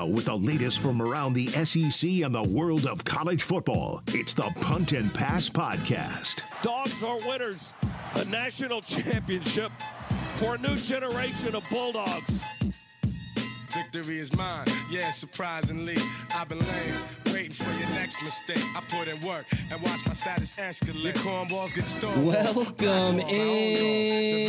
Now, with the latest from around the SEC and the world of college football, it's the Punt and Pass Podcast. Dogs are winners. A national championship for a new generation of Bulldogs. Victory is mine, yeah, surprisingly. I've been lame, waiting for your next mistake. I put in work and watch my status escalate. Your cornballs get stolen. Welcome in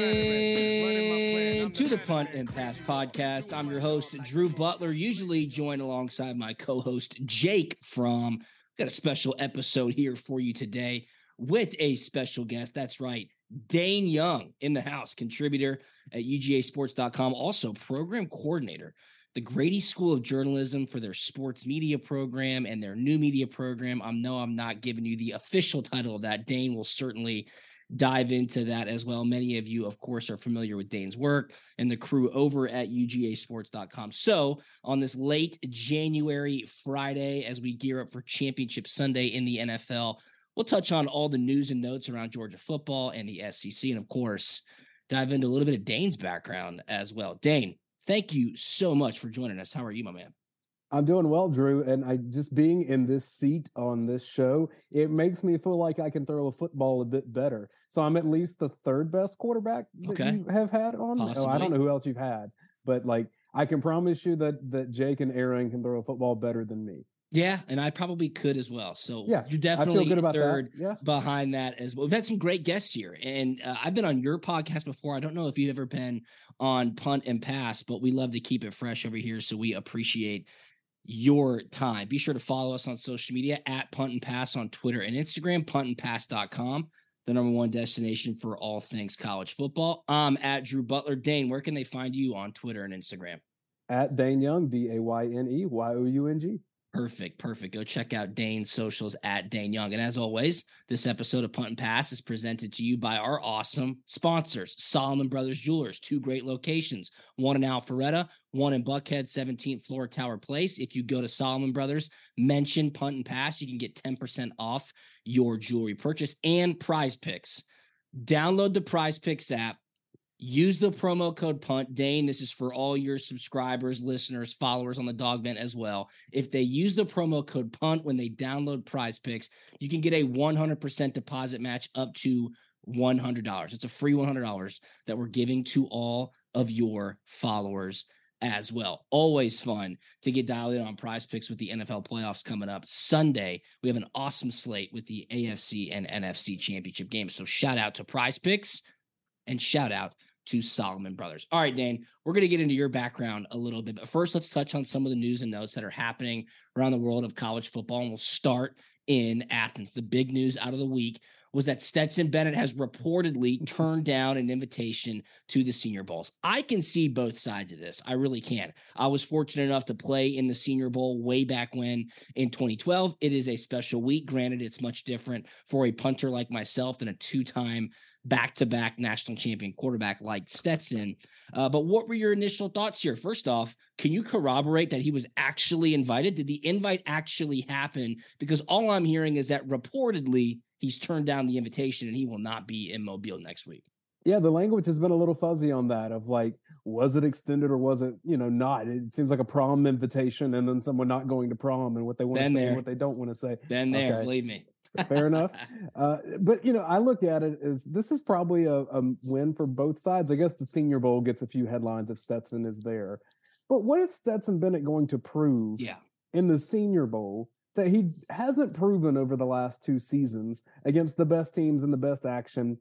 to the Punt and Pass podcast. I'm your host, Drew Butler, usually joined alongside my co host, Jake Fromm. Got a special episode here for you today with a special guest. That's right, Dane Young in the house, contributor at UGAsports.com, also program coordinator, the Grady School of Journalism for their sports media program and their new media program. I know I'm not giving you the official title of that. Dane will certainly dive into that as well. Many of you, of course, are familiar with Dane's work and the crew over at UGAsports.com. So, on this late January Friday, as we gear up for Championship Sunday in the NFL, we'll touch on all the news and notes around Georgia football and the SEC. And of course, dive into a little bit of Dane's background as well. Dane, thank you so much for joining us. How are you, my man? I'm doing well, Drew, and I just being in this seat on this show, it makes me feel like I can throw a football a bit better. So I'm at least the third best quarterback that Okay. you have had on. Oh, I don't know who else you've had, but like I can promise you that that Jake and Aaron can throw a football better than me. Yeah, and I probably could as well. So Yeah, you're definitely third that. Yeah. behind that as well. We've had some great guests here, and uh, I've been on your podcast before. I don't know if you've ever been on Punt and Pass, but we love to keep it fresh over here, so we appreciate your time. Be sure to follow us on social media at Punt and Pass on Twitter and Instagram, puntandpass.com, the number one destination for all things college football. I'm at Drew Butler. Dane, where can they find you on Twitter and Instagram? At Dane Young, D A Y N E Y O U N G. Perfect, perfect. Go check out Dane's socials at Dane Young. And as always, this episode of Punt and Pass is presented to you by our awesome sponsors, Solomon Brothers Jewelers, two great locations, one in Alpharetta, one in Buckhead, 17th floor Tower Place. If you go to Solomon Brothers, mention Punt and Pass, you can get 10% off your jewelry purchase and prize picks. Download the prize picks app. Use the promo code punt. Dane, this is for all your subscribers, listeners, followers on the dog vent as well. If they use the promo code punt when they download prize picks, you can get a 100% deposit match up to $100. It's a free $100 that we're giving to all of your followers as well. Always fun to get dialed in on prize picks with the NFL playoffs coming up Sunday. We have an awesome slate with the AFC and NFC championship games. So shout out to prize picks and shout out to Solomon Brothers. All right, Dane, we're going to get into your background a little bit, but first let's touch on some of the news and notes that are happening around the world of college football, and we'll start in Athens. The big news out of the week was that Stetson Bennett has reportedly turned down an invitation to the Senior Bowls. I can see both sides of this. I really can. I was fortunate enough to play in the Senior Bowl way back when in 2012. It is a special week. Granted, it's much different for a punter like myself than a two time back to back national champion quarterback like Stetson. Uh, but what were your initial thoughts here? First off, can you corroborate that he was actually invited? Did the invite actually happen? Because all I'm hearing is that reportedly he's turned down the invitation and he will not be in Mobile next week. Yeah, the language has been a little fuzzy on that of like, was it extended or was it, you know, not? It seems like a prom invitation and then someone not going to prom and what they want to say there. and what they don't want to say. Been there, Okay. believe me. Fair enough. Uh, but you know, I look at it as this is probably a, a, win for both sides. I guess the Senior Bowl gets a few headlines if Stetson is there, but what is Stetson Bennett going to prove? Yeah. in the Senior Bowl that he hasn't proven over the last two seasons against the best teams and the best action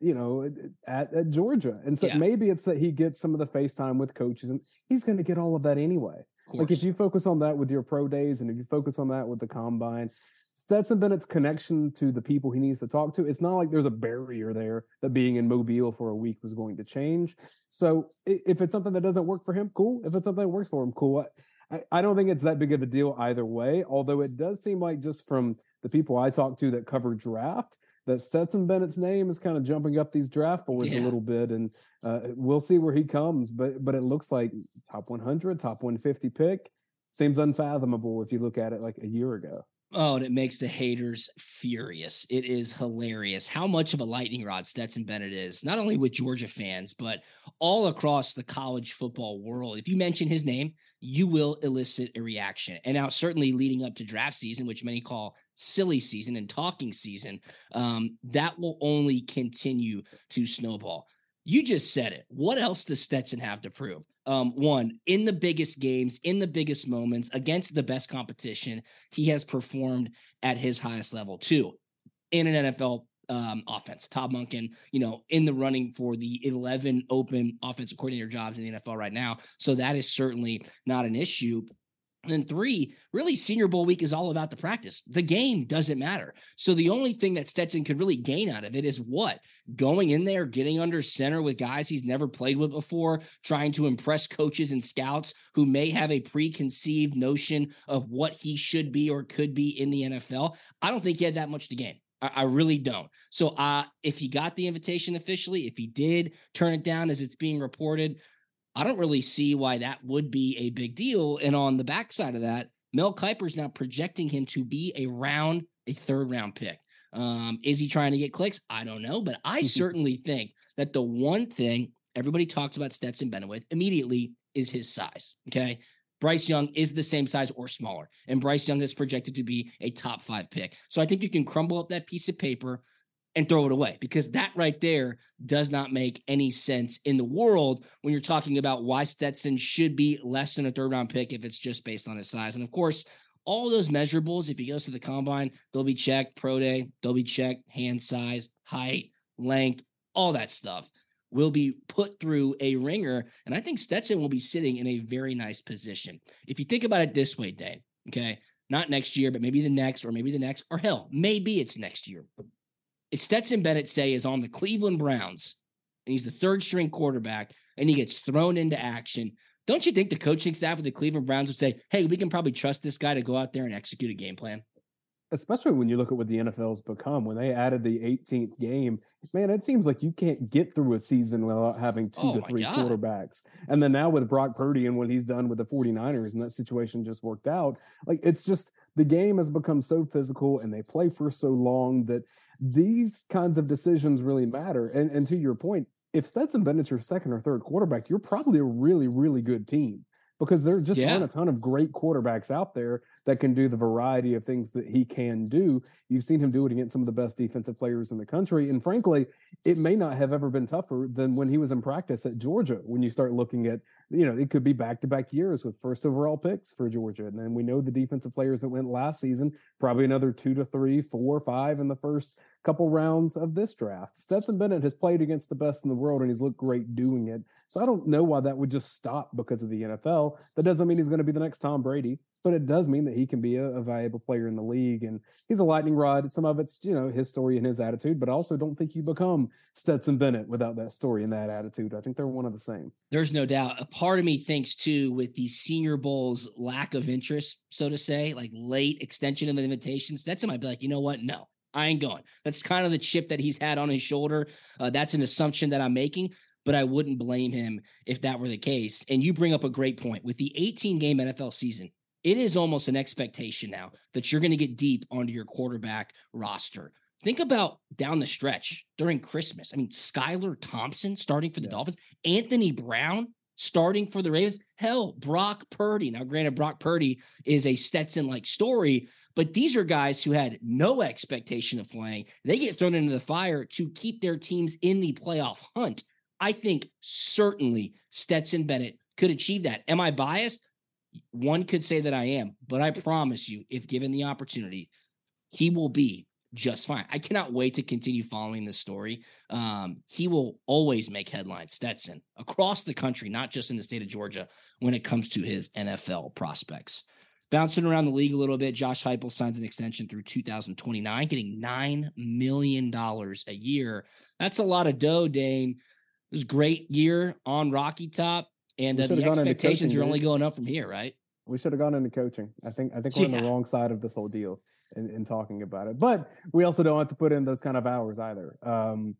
you know, at, at Georgia. And so yeah. maybe it's that he gets some of the FaceTime with coaches and he's going to get all of that anyway. Like if you focus on that with your pro days and if you focus on that with the combine, Stetson Bennett's connection to the people he needs to talk to, it's not like there's a barrier there that being in Mobile for a week was going to change. So if it's something that doesn't work for him, cool. If it's something that works for him, cool. I, I don't think it's that big of a deal either way, although it does seem like just from the people I talk to that cover draft, that Stetson Bennett's name is kind of jumping up these draft boards yeah. a little bit, and uh, we'll see where he comes. But but it looks like top 100, top 150 pick seems unfathomable if you look at it like a year ago. Oh, and it makes the haters furious. It is hilarious how much of a lightning rod Stetson Bennett is, not only with Georgia fans, but all across the college football world. If you mention his name, you will elicit a reaction. And now, certainly leading up to draft season, which many call silly season and talking season, um, that will only continue to snowball. You just said it. What else does Stetson have to prove? Um, one, in the biggest games, in the biggest moments, against the best competition, he has performed at his highest level. Two, in an NFL um, offense. Todd Monken, you know, in the running for the 11 open offensive coordinator jobs in the NFL right now. So that is certainly not an issue. And three, really, Senior Bowl week is all about the practice. The game doesn't matter. So the only thing that Stetson could really gain out of it is what? Going in there, getting under center with guys he's never played with before, trying to impress coaches and scouts who may have a preconceived notion of what he should be or could be in the NFL. I don't think he had that much to gain. I, really don't. So uh, if he got the invitation officially, if he did turn it down as it's being reported, I don't really see why that would be a big deal. And on the backside of that, Mel Kiper's now projecting him to be a round, a third round pick. Um, is he trying to get clicks? I don't know, but I certainly think that the one thing everybody talks about Stetson Bennett with immediately is his size. Okay. Bryce Young is the same size or smaller, and Bryce Young is projected to be a top five pick. So I think you can crumble up that piece of paper, and throw it away because that right there does not make any sense in the world when you're talking about why Stetson should be less than a third round pick if it's just based on his size. And of course, all those measurables, if he goes to the combine, they'll be checked pro day, they'll be checked hand size, height, length, all that stuff will be put through a ringer. And I think Stetson will be sitting in a very nice position. If you think about it this way, Dave, okay, not next year, but maybe the next, or maybe the next, or hell, maybe it's next year if Stetson Bennett say is on the Cleveland Browns and he's the third string quarterback and he gets thrown into action, don't you think the coaching staff of the Cleveland Browns would say, "Hey, we can probably trust this guy to go out there and execute a game plan"? Especially when you look at what the NFL's become. When they added the 18th game, man, it seems like you can't get through a season without having two oh to three God. quarterbacks. And then now with Brock Purdy and what he's done with the 49ers and that situation just worked out, like it's just the game has become so physical and they play for so long that these kinds of decisions really matter. And, and to your point, if Stetson Bennett's your second or third quarterback, you're probably a really, really good team because there just yeah. aren't a ton of great quarterbacks out there that can do the variety of things that he can do. You've seen him do it against some of the best defensive players in the country. And frankly, it may not have ever been tougher than when he was in practice at Georgia. When you start looking at, you know, it could be back to back years with first overall picks for Georgia. And then we know the defensive players that went last season, probably another two to three, four, five in the first couple rounds of this draft. Stetson Bennett has played against the best in the world and he's looked great doing it. So I don't know why that would just stop because of the NFL. That doesn't mean he's going to be the next Tom Brady but it does mean that he can be a, a, valuable player in the league. And he's a lightning rod. Some of it's, you know, his story and his attitude, but I also don't think you become Stetson Bennett without that story and that attitude. I think they're one of the same. There's no doubt. A part of me thinks too, with these senior bowls lack of interest, so to say, like late extension of an invitation, Stetson might be like, you know what? No, I ain't going. That's kind of the chip that he's had on his shoulder. Uh, that's an assumption that I'm making but I wouldn't blame him if that were the case. And you bring up a great point with the 18 game NFL season it is almost an expectation now that you're going to get deep onto your quarterback roster. Think about down the stretch during Christmas. I mean, Skylar Thompson starting for the yeah. Dolphins, Anthony Brown starting for the Ravens. Hell, Brock Purdy. Now, granted, Brock Purdy is a Stetson like story, but these are guys who had no expectation of playing. They get thrown into the fire to keep their teams in the playoff hunt. I think certainly Stetson Bennett could achieve that. Am I biased? One could say that I am, but I promise you, if given the opportunity, he will be just fine. I cannot wait to continue following this story. Um, he will always make headlines, Stetson, across the country, not just in the state of Georgia, when it comes to his NFL prospects. Bouncing around the league a little bit, Josh Heupel signs an extension through 2029, getting $9 million a year. That's a lot of dough, Dane. It was a great year on Rocky Top, and uh, the expectations coaching, are only going up from here, right? We should have gone into coaching. I think I think we're yeah. on the wrong side of this whole deal in, in talking about it. But we also don't have to put in those kind of hours either. Um,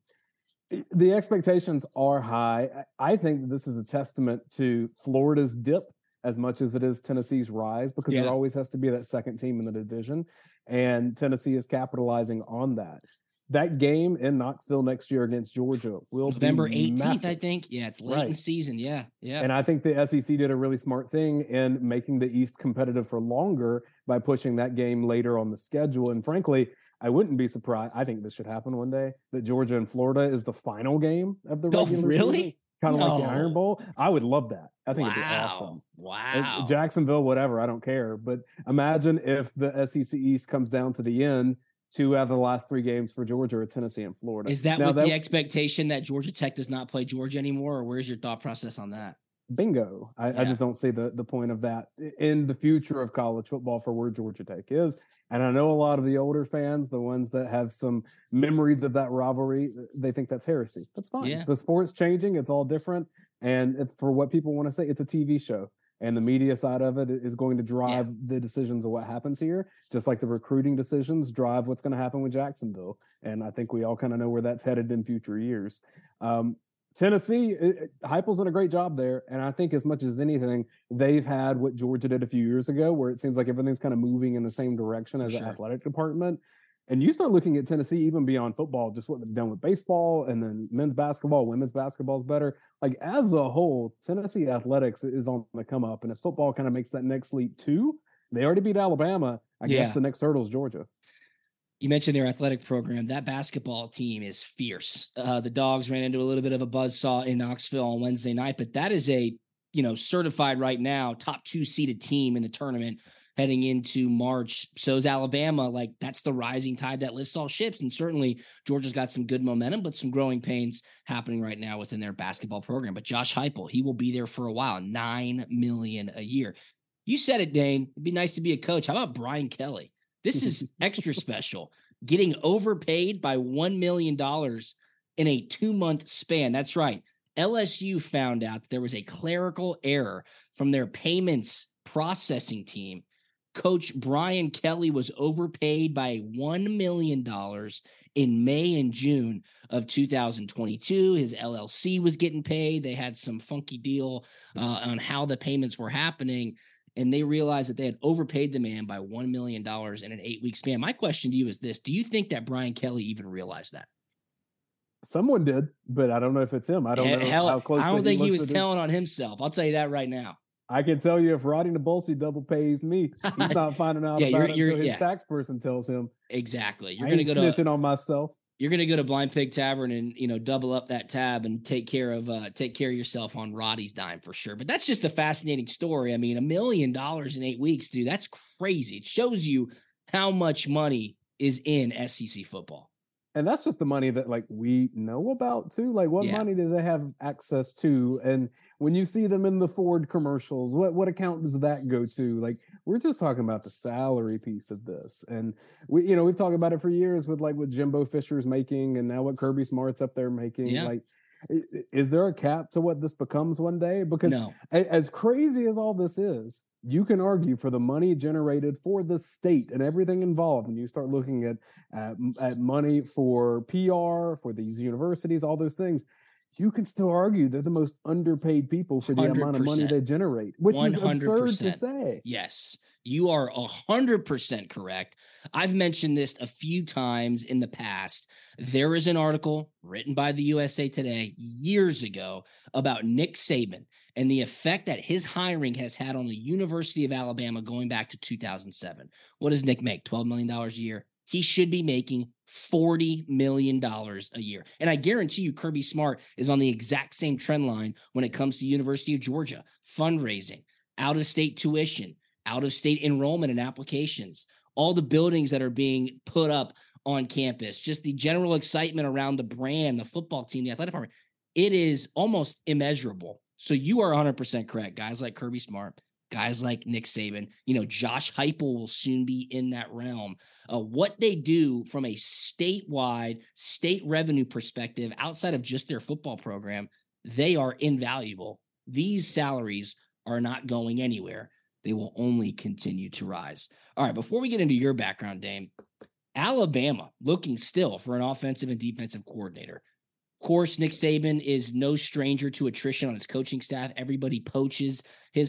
the expectations are high. I think this is a testament to Florida's dip as much as it is Tennessee's rise because yeah. there always has to be that second team in the division. And Tennessee is capitalizing on that that game in Knoxville next year against Georgia will be November 18th, I think. Yeah, it's late right. in season. Yeah. Yeah. And I think the SEC did a really smart thing in making the East competitive for longer by pushing that game later on the schedule. And frankly, I wouldn't be surprised. I think this should happen one day that Georgia and Florida is the final game of the oh, regular really? season. Kind of no. like the Iron Bowl. I would love that. I think wow. it'd be awesome. Wow. Jacksonville, whatever. I don't care. But imagine if the SEC East comes down to the end two out of the last three games for Georgia are Tennessee and Florida. Is that now with that, the expectation that Georgia Tech does not play Georgia anymore, or where's your thought process on that? Bingo. I, yeah. I just don't see the the point of that in the future of college football for where Georgia Tech is. And I know a lot of the older fans, the ones that have some memories of that rivalry, they think that's heresy. That's fine. Yeah. The sport's changing, it's all different. And for what people want to say, it's a TV show and the media side of it is going to drive yeah. the decisions of what happens here just like the recruiting decisions drive what's going to happen with jacksonville and i think we all kind of know where that's headed in future years um, tennessee heupel's done a great job there and i think as much as anything they've had what georgia did a few years ago where it seems like everything's kind of moving in the same direction as sure. the athletic department and you start looking at Tennessee even beyond football, just what they've done with baseball and then men's basketball, women's basketball is better. Like as a whole, Tennessee athletics is on the come up. And if football kind of makes that next leap too, they already beat Alabama. I yeah. guess the next hurdle is Georgia. You mentioned their athletic program. That basketball team is fierce. Uh, the dogs ran into a little bit of a buzz saw in Knoxville on Wednesday night, but that is a you know certified right now top two seeded team in the tournament heading into March. So is Alabama. Like that's the rising tide that lifts all ships. And certainly Georgia's got some good momentum, but some growing pains happening right now within their basketball program. But Josh Heupel, he will be there for a while. Nine million a year. You said it, Dane. It'd be nice to be a coach. How about Brian Kelly? This is extra special. Getting overpaid by $1 million in a two month span. That's right. LSU found out that there was a clerical error from their payments processing team Coach Brian Kelly was overpaid by $1 million in May and June of 2022. His LLC was getting paid. They had some funky deal uh, on how the payments were happening. And they realized that they had overpaid the man by $1 million in an eight week span. My question to you is this Do you think that Brian Kelly even realized that? Someone did, but I don't know if it's him. I don't know Hell, how close. I don't think he was telling on himself. I'll tell you that right now. I can tell you if Radi Nabulsi double pays me, he's not finding out yeah, about it until his yeah. tax person tells him. Exactly. You're going to go snitching to on myself. You're going to go to Blind Pig Tavern and you know double up that tab and take care of uh take care of yourself on Radi's dime for sure. But that's just a fascinating story. I mean, a million dollars in eight weeks, dude. That's crazy. It shows you how much money is in SEC football and that's just the money that like we know about too like what yeah. money do they have access to and when you see them in the ford commercials what what account does that go to like we're just talking about the salary piece of this and we you know we've talked about it for years with like what jimbo fisher's making and now what kirby smart's up there making yeah. like is there a cap to what this becomes one day because no. as crazy as all this is you can argue for the money generated for the state and everything involved when you start looking at, at, at money for PR, for these universities, all those things. You can still argue they're the most underpaid people for the 100%. amount of money they generate, which 100%. is absurd to say. Yes. You are 100% correct. I've mentioned this a few times in the past. There is an article written by the USA Today years ago about Nick Saban and the effect that his hiring has had on the University of Alabama going back to 2007. What does Nick make? $12 million a year? He should be making $40 million a year. And I guarantee you, Kirby Smart is on the exact same trend line when it comes to University of Georgia fundraising, out of state tuition, out of state enrollment and applications, all the buildings that are being put up on campus, just the general excitement around the brand, the football team, the athletic department. It is almost immeasurable. So you are 100% correct. Guys like Kirby Smart, guys like Nick Saban, you know, Josh Heupel will soon be in that realm. Uh, what they do from a statewide state revenue perspective, outside of just their football program, they are invaluable. These salaries are not going anywhere. They will only continue to rise. All right, before we get into your background, Dane, Alabama looking still for an offensive and defensive coordinator. Of course, Nick Saban is no stranger to attrition on his coaching staff. Everybody poaches his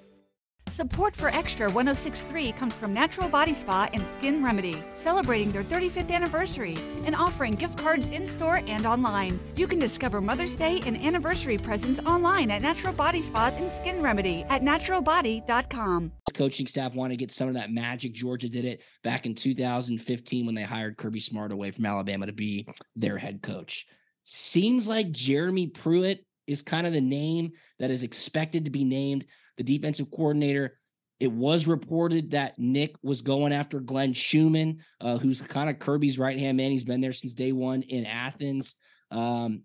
Support for Extra 1063 comes from Natural Body Spa and Skin Remedy, celebrating their 35th anniversary and offering gift cards in store and online. You can discover Mother's Day and anniversary presents online at Natural Body Spa and Skin Remedy at naturalbody.com. Coaching staff want to get some of that magic. Georgia did it back in 2015 when they hired Kirby Smart away from Alabama to be their head coach. Seems like Jeremy Pruitt is kind of the name that is expected to be named the defensive coordinator. It was reported that Nick was going after Glenn Schumann, uh, who's kind of Kirby's right hand man. He's been there since day one in Athens. Um,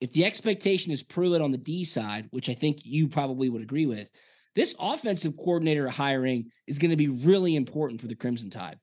if the expectation is Pruitt on the D side, which I think you probably would agree with, this offensive coordinator hiring is going to be really important for the Crimson Tide.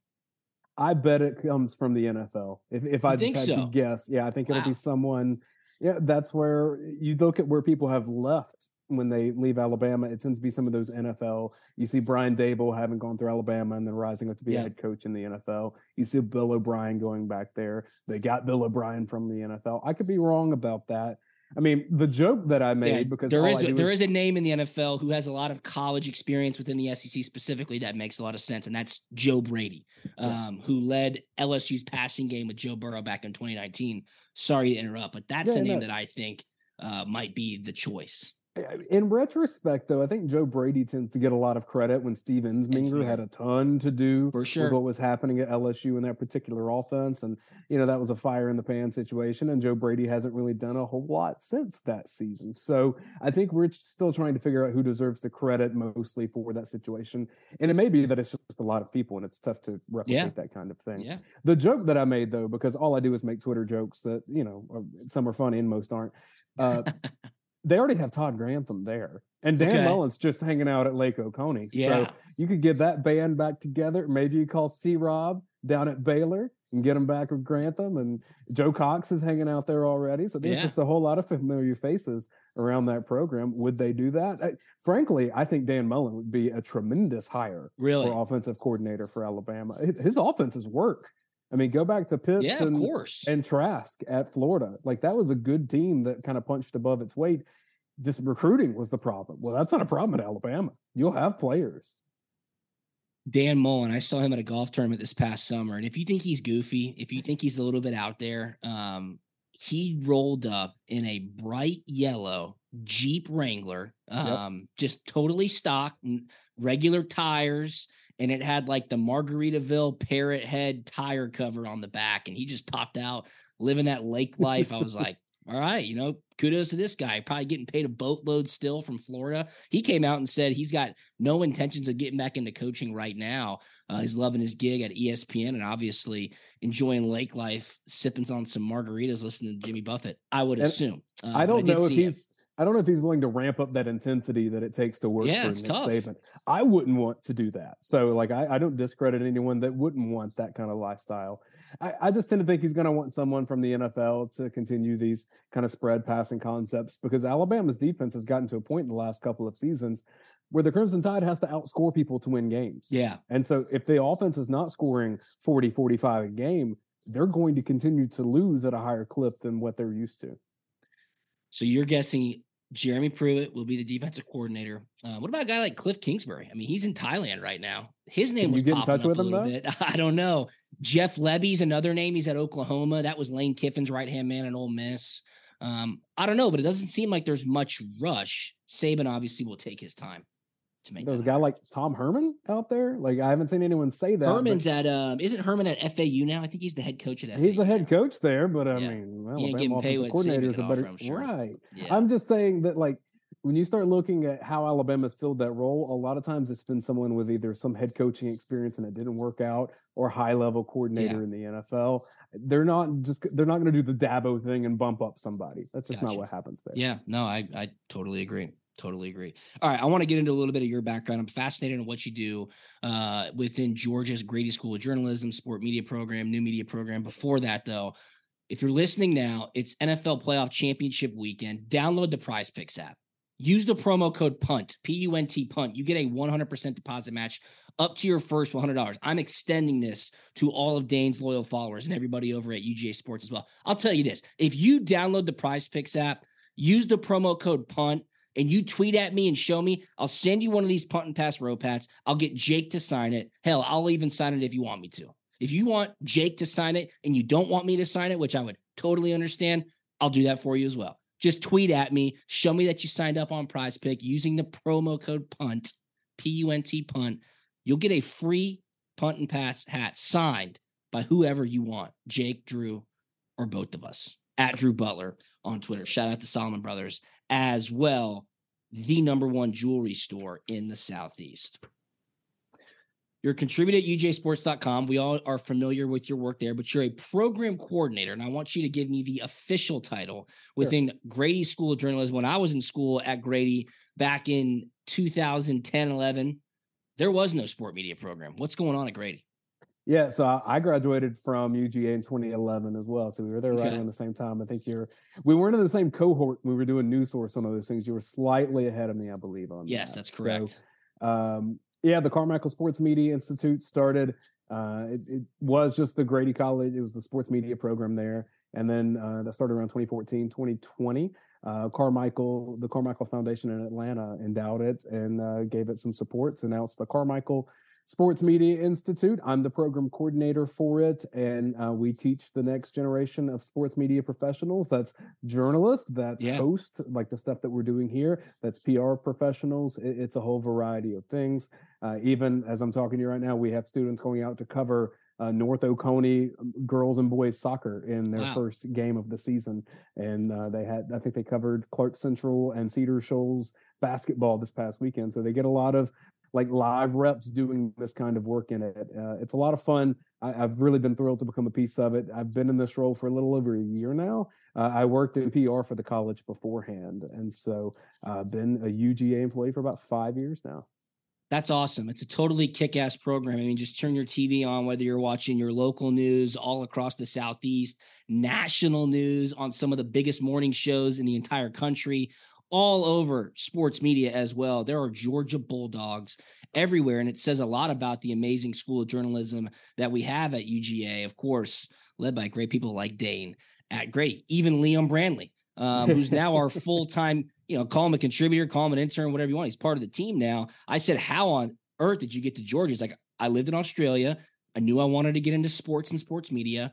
I bet it comes from the NFL. If if I just had so? to guess, yeah, I think it'll be someone. Yeah, that's where you look at where people have left when they leave Alabama, it tends to be some of those NFL. You see Brian Daboll having gone through Alabama and then rising up to be yeah. a head coach in the NFL. You see Bill O'Brien going back there. They got Bill O'Brien from the NFL. I could be wrong about that. I mean, the joke that I made yeah, because there is a, there is, is a name in the NFL who has a lot of college experience within the SEC specifically that makes a lot of sense, and that's Joe Brady, um, who led LSU's passing game with Joe Burrow back in 2019. Sorry to interrupt, but that's yeah, a name no. that I think uh, might be the choice. In retrospect, though, I think Joe Brady tends to get a lot of credit when Steve Ensminger had a ton to do For sure. with what was happening at LSU in that particular offense. And, you know, that was a fire in the pan situation. And Joe Brady hasn't really done a whole lot since that season. So I think we're still trying to figure out who deserves the credit mostly for that situation. And it may be that it's just a lot of people and it's tough to replicate yeah. that kind of thing. Yeah. The joke that I made, though, because all I do is make Twitter jokes that, you know, some are funny and most aren't. Uh, they already have Todd Grantham there, and Dan okay. Mullen's just hanging out at Lake Oconee. Yeah. So you could get that band back together. Maybe you call C. Rob down at Baylor and get him back with Grantham, and Joe Cox is hanging out there already. So there's yeah. just a whole lot of familiar faces around that program. Would they do that? I, frankly, I think Dan Mullen would be a tremendous hire really? for offensive coordinator for Alabama. His offenses work. I mean, go back to Pitts yeah, and, of course. and Trask at Florida. Like that was a good team that kind of punched above its weight. Just recruiting was the problem. Well, that's not a problem at Alabama. You'll have players. Dan Mullen, I saw him at a golf tournament this past summer. And if you think he's goofy, if you think he's a little bit out there, um, he rolled up in a bright yellow Jeep Wrangler, um, yep. just totally stock, regular tires and it had like the Margaritaville parrot head tire cover on the back, and he just popped out living that lake life. I was like, all right, you know, kudos to this guy. Probably getting paid a boatload still from Florida. He came out and said he's got no intentions of getting back into coaching right now. Uh, he's loving his gig at ESPN and obviously enjoying lake life, sipping on some margaritas, listening to Jimmy Buffett. I would and assume. Uh, I don't I know if he's. I don't know if he's willing to ramp up that intensity that it takes to work yeah, for it's Nick tough. Saban. I wouldn't want to do that. So like I, I don't discredit anyone that wouldn't want that kind of lifestyle. I, I just tend to think he's going to want someone from the NFL to continue these kind of spread passing concepts because Alabama's defense has gotten to a point in the last couple of seasons where the Crimson Tide has to outscore people to win games. Yeah. And so if the offense is not scoring 40, 45 a game, they're going to continue to lose at a higher clip than what they're used to. So you're guessing Jeremy Pruitt will be the defensive coordinator. Uh, what about a guy like Cliff Kingsbury? I mean, he's in Thailand right now. His name Can was you get in popping up a little though? bit. I don't know. Jeff Lebby's another name. He's at Oklahoma. That was Lane Kiffin's right hand man at Ole Miss. Um, I don't know, but it doesn't seem like there's much rush. Saban obviously will take his time to make. There's a guy like Tom Herman out there. Like I haven't seen anyone say that. Herman's at um, isn't Herman at FAU now? I think he's the head coach at FAU. He's the head coach there, but I Yeah. mean, well, Alabama offensive coordinator is a better sure. right. Yeah. I'm just saying that like when you start looking at how Alabama's filled that role, a lot of times it's been someone with either some head coaching experience and it didn't work out, or high level coordinator Yeah. in the NFL. They're not just they're not going to do the Dabo thing and bump up somebody. That's just Gotcha. not what happens there. Yeah, no, I I totally agree. Totally agree. All right, I want to get into a little bit of your background. I'm fascinated in what you do uh, within Georgia's Grady School of Journalism, sport media program, new media program. Before that, though, if you're listening now, it's NFL Playoff Championship weekend. Download the Prize Picks app. Use the promo code PUNT, P U N T PUNT. You get a 100% deposit match up to your first $100. I'm extending this to all of Dane's loyal followers and everybody over at UGA Sports as well. I'll tell you this if you download the Prize Picks app, use the promo code PUNT, and you tweet at me and show me, I'll send you one of these punt and pass row pats. I'll get Jake to sign it. Hell, I'll even sign it if you want me to. If you want Jake to sign it and you don't want me to sign it, which I would totally understand, I'll do that for you as well. Just tweet at me, show me that you signed up on Prize Pick using the promo code PUNT, P U N T PUNT. You'll get a free punt and pass hat signed by whoever you want, Jake, Drew, or both of us at Drew Butler on Twitter. Shout out to Solomon Brothers as well, the number one jewelry store in the Southeast. You're a contributor at UGAsports.com. We all are familiar with your work there, but you're a program coordinator. And I want you to give me the official title within Grady School of Journalism. When I was in school at Grady back in 2010, 11, there was no sport media program. What's going on at Grady? Yeah, so I- I graduated from UGA in 2011 as well. So we were there right around the same time. I think you're we weren't in the same cohort. We were doing news source on those things. You were slightly ahead of me, I believe. On Yes, that. that's So, correct. um, yeah, the Carmichael Sports Media Institute started. Uh, it, it was just the Grady College. It was the sports media program there, and then uh, that started around 2014, 2020. Uh, Carmichael, the Carmichael Foundation in Atlanta, endowed it and uh, gave it some supports. And now it's the Carmichael Sports Media Institute. I'm the program coordinator for it, and uh, we teach the next generation of sports media professionals. That's journalists, that's Yeah. hosts, like the stuff that we're doing here. That's PR professionals. It- it's a whole variety of things. Uh, even as I'm talking to you right now, we have students going out to cover uh, North Oconee um, girls and boys soccer in their Wow. first game of the season, and uh, they had I think they covered Clark Central and Cedar Shoals basketball this past weekend. So they get a lot of like live reps doing this kind of work in it. Uh, it's a lot of fun. I, I've really been thrilled to become a piece of it. I've been in this role for a little over a year now. Uh, I worked in PR for the college beforehand, and so I've been a UGA employee for about five years now. That's awesome. It's a totally kick ass program. I mean, just turn your TV on, whether you're watching your local news all across the Southeast, national news on some of the biggest morning shows in the entire country, all over sports media as well. There are Georgia Bulldogs everywhere. And it says a lot about the amazing school of journalism that we have at UGA, of course, led by great people like Dane at Grady, even Liam Brandley, um, who's now our full time, you know, call him a contributor, call him an intern, whatever you want. He's part of the team now. I said, How on earth did you get to Georgia? He's like, I lived in Australia. I knew I wanted to get into sports and sports media.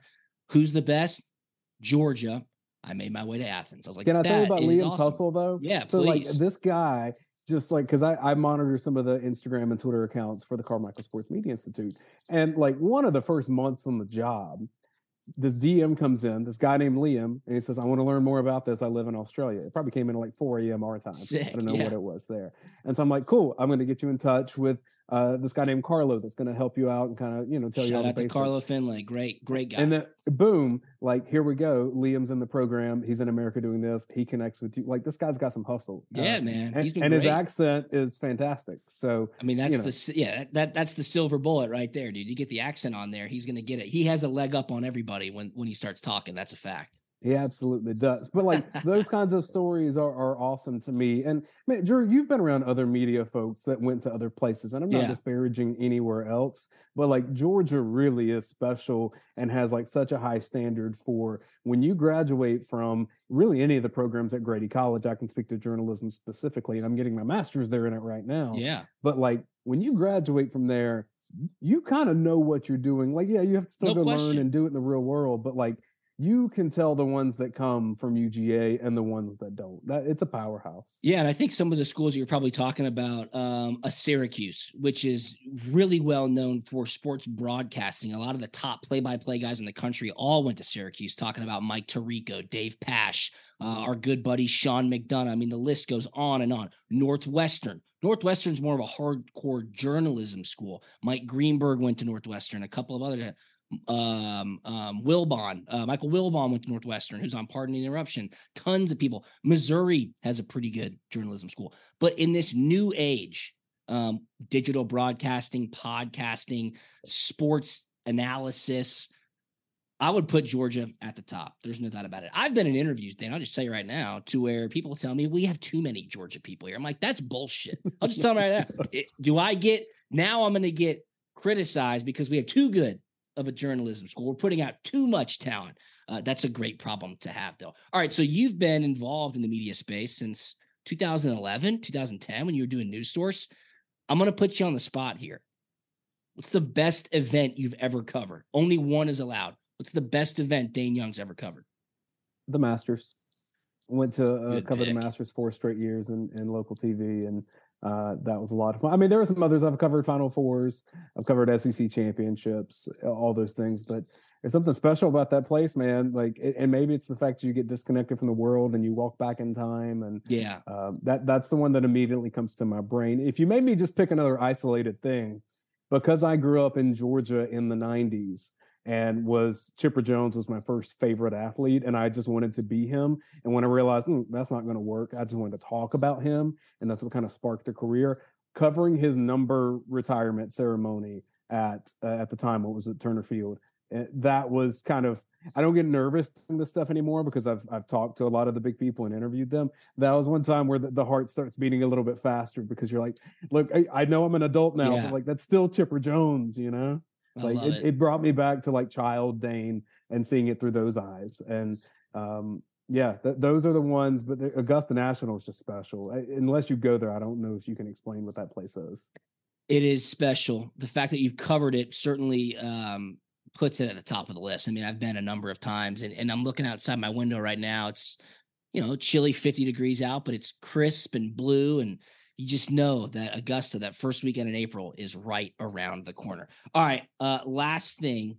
Who's the best? Georgia. I made my way to Athens. I was like, Can I tell you about Liam's awesome." hustle though? Yeah, So like this guy, just like because I, I monitor some of the Instagram and Twitter accounts for the Carmichael Sports Media Institute, and like one of the first months on the job, this DM comes in, this guy named Liam, and he says, "I want to learn more about this. I live in Australia." It probably came in at like 4 a.m. our time. Sick, I don't know yeah. what it was there, and so I'm like, "Cool, I'm going to get you in touch with uh, this guy named Carlo that's going to help you out and kind of you know tell Shout you all out to Carlo Finlay, great great guy. And then boom, like here we go. Liam's in the program. He's in America doing this. He connects with you. Like this guy's got some hustle. Yeah, uh, man. He's been and, and his accent is fantastic. So I mean, that's you know. the yeah that that's the silver bullet right there, dude. You get the accent on there, he's going to get it. He has a leg up on everybody when when he starts talking. That's a fact. He absolutely does. But like those kinds of stories are, are awesome to me. And man, Drew, you've been around other media folks that went to other places, and I'm not yeah. disparaging anywhere else, but like Georgia really is special and has like such a high standard for when you graduate from really any of the programs at Grady College. I can speak to journalism specifically, and I'm getting my master's there in it right now. Yeah. But like when you graduate from there, you kind of know what you're doing. Like, yeah, you have to still no go question. learn and do it in the real world, but like you can tell the ones that come from UGA and the ones that don't. That it's a powerhouse. Yeah, and I think some of the schools you're probably talking about, um, a Syracuse, which is really well known for sports broadcasting. A lot of the top play-by-play guys in the country all went to Syracuse. Talking about Mike Tirico, Dave Pasch, uh, mm-hmm. our good buddy Sean McDonough. I mean, the list goes on and on. Northwestern. Northwestern's more of a hardcore journalism school. Mike Greenberg went to Northwestern. A couple of other um, um, Wilbon, uh, Michael Wilbon went to Northwestern, who's on Pardon the Interruption. Tons of people. Missouri has a pretty good journalism school. But in this new age, um, digital broadcasting, podcasting, sports analysis, I would put Georgia at the top. There's no doubt about it. I've been in interviews, Dan. I'll just tell you right now, to where people tell me we have too many Georgia people here. I'm like, that's bullshit. I'll just tell them right now. Do I get now? I'm going to get criticized because we have too good of a journalism school. We're putting out too much talent. Uh, that's a great problem to have, though. All right. So you've been involved in the media space since 2011, 2010, when you were doing News Source. I'm going to put you on the spot here. What's the best event you've ever covered? Only one is allowed. What's the best event Dane Young's ever covered? The Masters. Went to uh, cover pick. the Masters four straight years in, in local TV, and uh, that was a lot of fun. I mean, there are some others I've covered Final Fours, I've covered SEC championships, all those things, but there's something special about that place, man. Like, and maybe it's the fact that you get disconnected from the world and you walk back in time, and yeah, uh, that that's the one that immediately comes to my brain. If you made me just pick another isolated thing, because I grew up in Georgia in the '90s, and was Chipper Jones was my first favorite athlete, and I just wanted to be him. And when I realized mm, that's not going to work, I just wanted to talk about him, and that's what kind of sparked the career. Covering his number retirement ceremony at uh, at the time, what was it, Turner Field? Eh, that was kind of I don't get nervous in this stuff anymore because I've I've talked to a lot of the big people and interviewed them. That was one time where the, the heart starts beating a little bit faster because you're like, look, I, I know I'm an adult now, yeah. but like that's still Chipper Jones, you know like it, it. it, brought me back to like child Dane and seeing it through those eyes. And um, yeah, th- those are the ones. But the Augusta National is just special. I, unless you go there, I don't know if you can explain what that place is. It is special. The fact that you've covered it certainly um, puts it at the top of the list. I mean, I've been a number of times, and, and I'm looking outside my window right now. It's you know chilly, 50 degrees out, but it's crisp and blue and you just know that Augusta, that first weekend in April, is right around the corner. All right. Uh, last thing.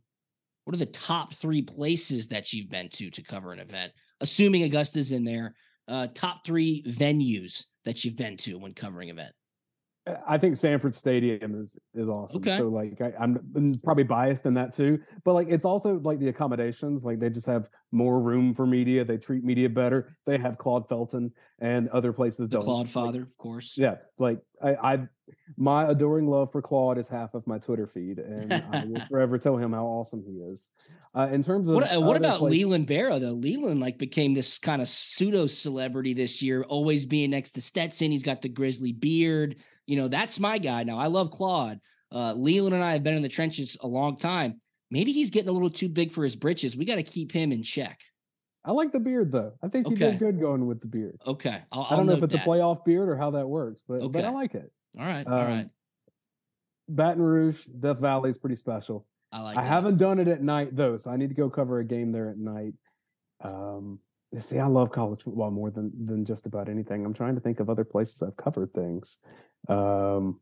What are the top three places that you've been to to cover an event? Assuming Augusta's in there, uh, top three venues that you've been to when covering event. I think Sanford Stadium is is awesome. Okay. So like I, am probably biased in that too, but like it's also like the accommodations. Like they just have more room for media. They treat media better. They have Claude Felton and other places the don't. Claude Father, like, of course. Yeah, like I, I, my adoring love for Claude is half of my Twitter feed, and I will forever tell him how awesome he is. Uh, in terms of what, uh, what about places, Leland Barrow though? Leland like became this kind of pseudo celebrity this year, always being next to Stetson. He's got the grizzly beard you know, that's my guy. Now I love Claude. Uh, Leland and I have been in the trenches a long time. Maybe he's getting a little too big for his britches. We got to keep him in check. I like the beard though. I think he okay. did good going with the beard. Okay, I'll, I'll I do not know if it's that. a playoff beard or how that works, but okay. but I like it. All right, um, all right. Baton Rouge, Death Valley is pretty special. I like. I that. haven't done it at night though, so I need to go cover a game there at night. Um, see, I love college football more than than just about anything. I'm trying to think of other places I've covered things. Um,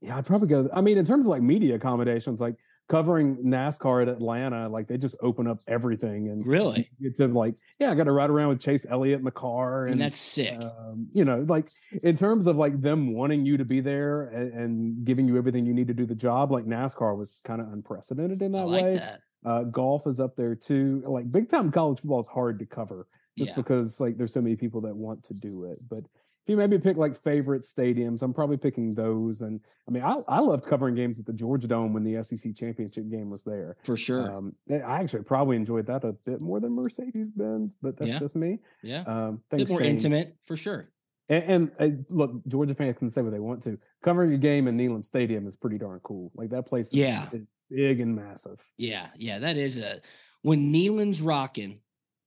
yeah, I'd probably go. I mean, in terms of like media accommodations, like covering NASCAR at Atlanta, like they just open up everything and really get to like, yeah, I got to ride around with Chase Elliott in the car, and, and that's sick. Um, you know, like in terms of like them wanting you to be there and, and, giving you everything you need to do the job, like NASCAR was kind of unprecedented in that like way. That. Uh, golf is up there too. Like big time college football is hard to cover just yeah. because like there's so many people that want to do it, but you maybe pick like favorite stadiums, I'm probably picking those. And I mean, I, I loved covering games at the Georgia Dome when the SEC championship game was there. For sure. Um, I actually probably enjoyed that a bit more than Mercedes Benz, but that's yeah. just me. Yeah. Um, a bit more Shane. intimate for sure. And, and, and, look, Georgia fans can say what they want to. Covering a game in Neyland Stadium is pretty darn cool. Like that place, yeah, is big and massive. Yeah, yeah, that is a when Neyland's rocking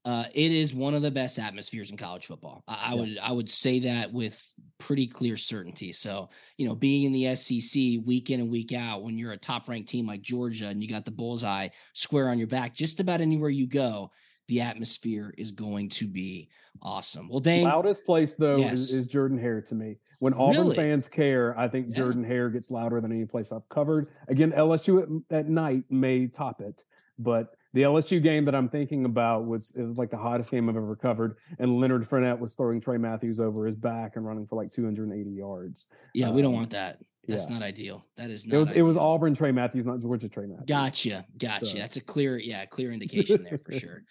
uh, it is one of the best atmospheres in college football. I, I yeah. would I would say that with pretty clear certainty. So you know, being in the SEC week in and week out, when you're a top ranked team like Georgia and you got the bullseye square on your back, just about anywhere you go, the atmosphere is going to be awesome. Well, Dane, loudest place though yes. is, is Jordan Hare to me. When Auburn really? fans care, I think yeah. Jordan Hare gets louder than any place I've covered. Again, LSU at, at night may top it, but the LSU game that I'm thinking about was it was like the hottest game I've ever covered, and Leonard Fournette was throwing Tray Matthews over his back and running for like 280 yards. Yeah, um, we don't um, want that. That's yeah. not ideal. That is not. It was it was Auburn Tray Matthews, not Georgia Tray Matthews. Gotcha, gotcha. So. That's a clear, yeah, clear indication there for sure.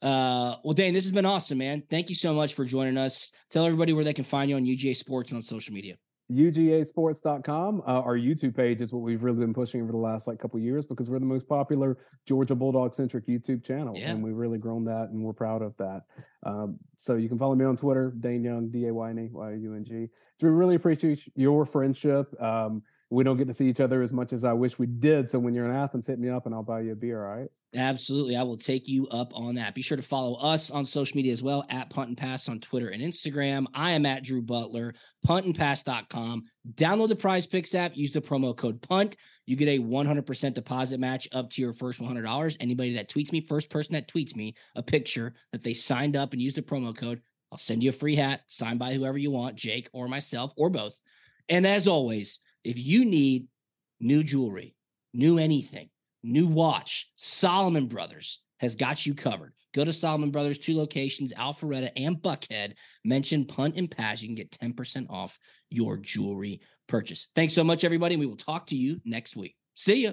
Uh, well, Dane, this has been awesome, man. Thank you so much for joining us. Tell everybody where they can find you on UGA Sports and on social media ugasports.com. Uh, our YouTube page is what we've really been pushing over the last like couple years because we're the most popular Georgia Bulldog centric YouTube channel, yeah. and we've really grown that, and we're proud of that. Um, so you can follow me on Twitter, Dane Young, D A Y N E Y U N G. Drew, really appreciate your friendship. Um, we don't get to see each other as much as I wish we did. So when you're in Athens, hit me up and I'll buy you a beer. All right. Absolutely. I will take you up on that. Be sure to follow us on social media as well at Punt and Pass on Twitter and Instagram. I am at Drew Butler, puntandpass.com. Download the PrizePicks app, use the promo code PUNT. You get a 100% deposit match up to your first $100. Anybody that tweets me, first person that tweets me a picture that they signed up and used the promo code, I'll send you a free hat signed by whoever you want, Jake or myself or both. And as always, if you need new jewelry, new anything, new watch, Solomon Brothers has got you covered. Go to Solomon Brothers, two locations, Alpharetta and Buckhead. Mention punt and pass. You can get 10% off your jewelry purchase. Thanks so much, everybody. We will talk to you next week. See ya.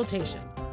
consultation.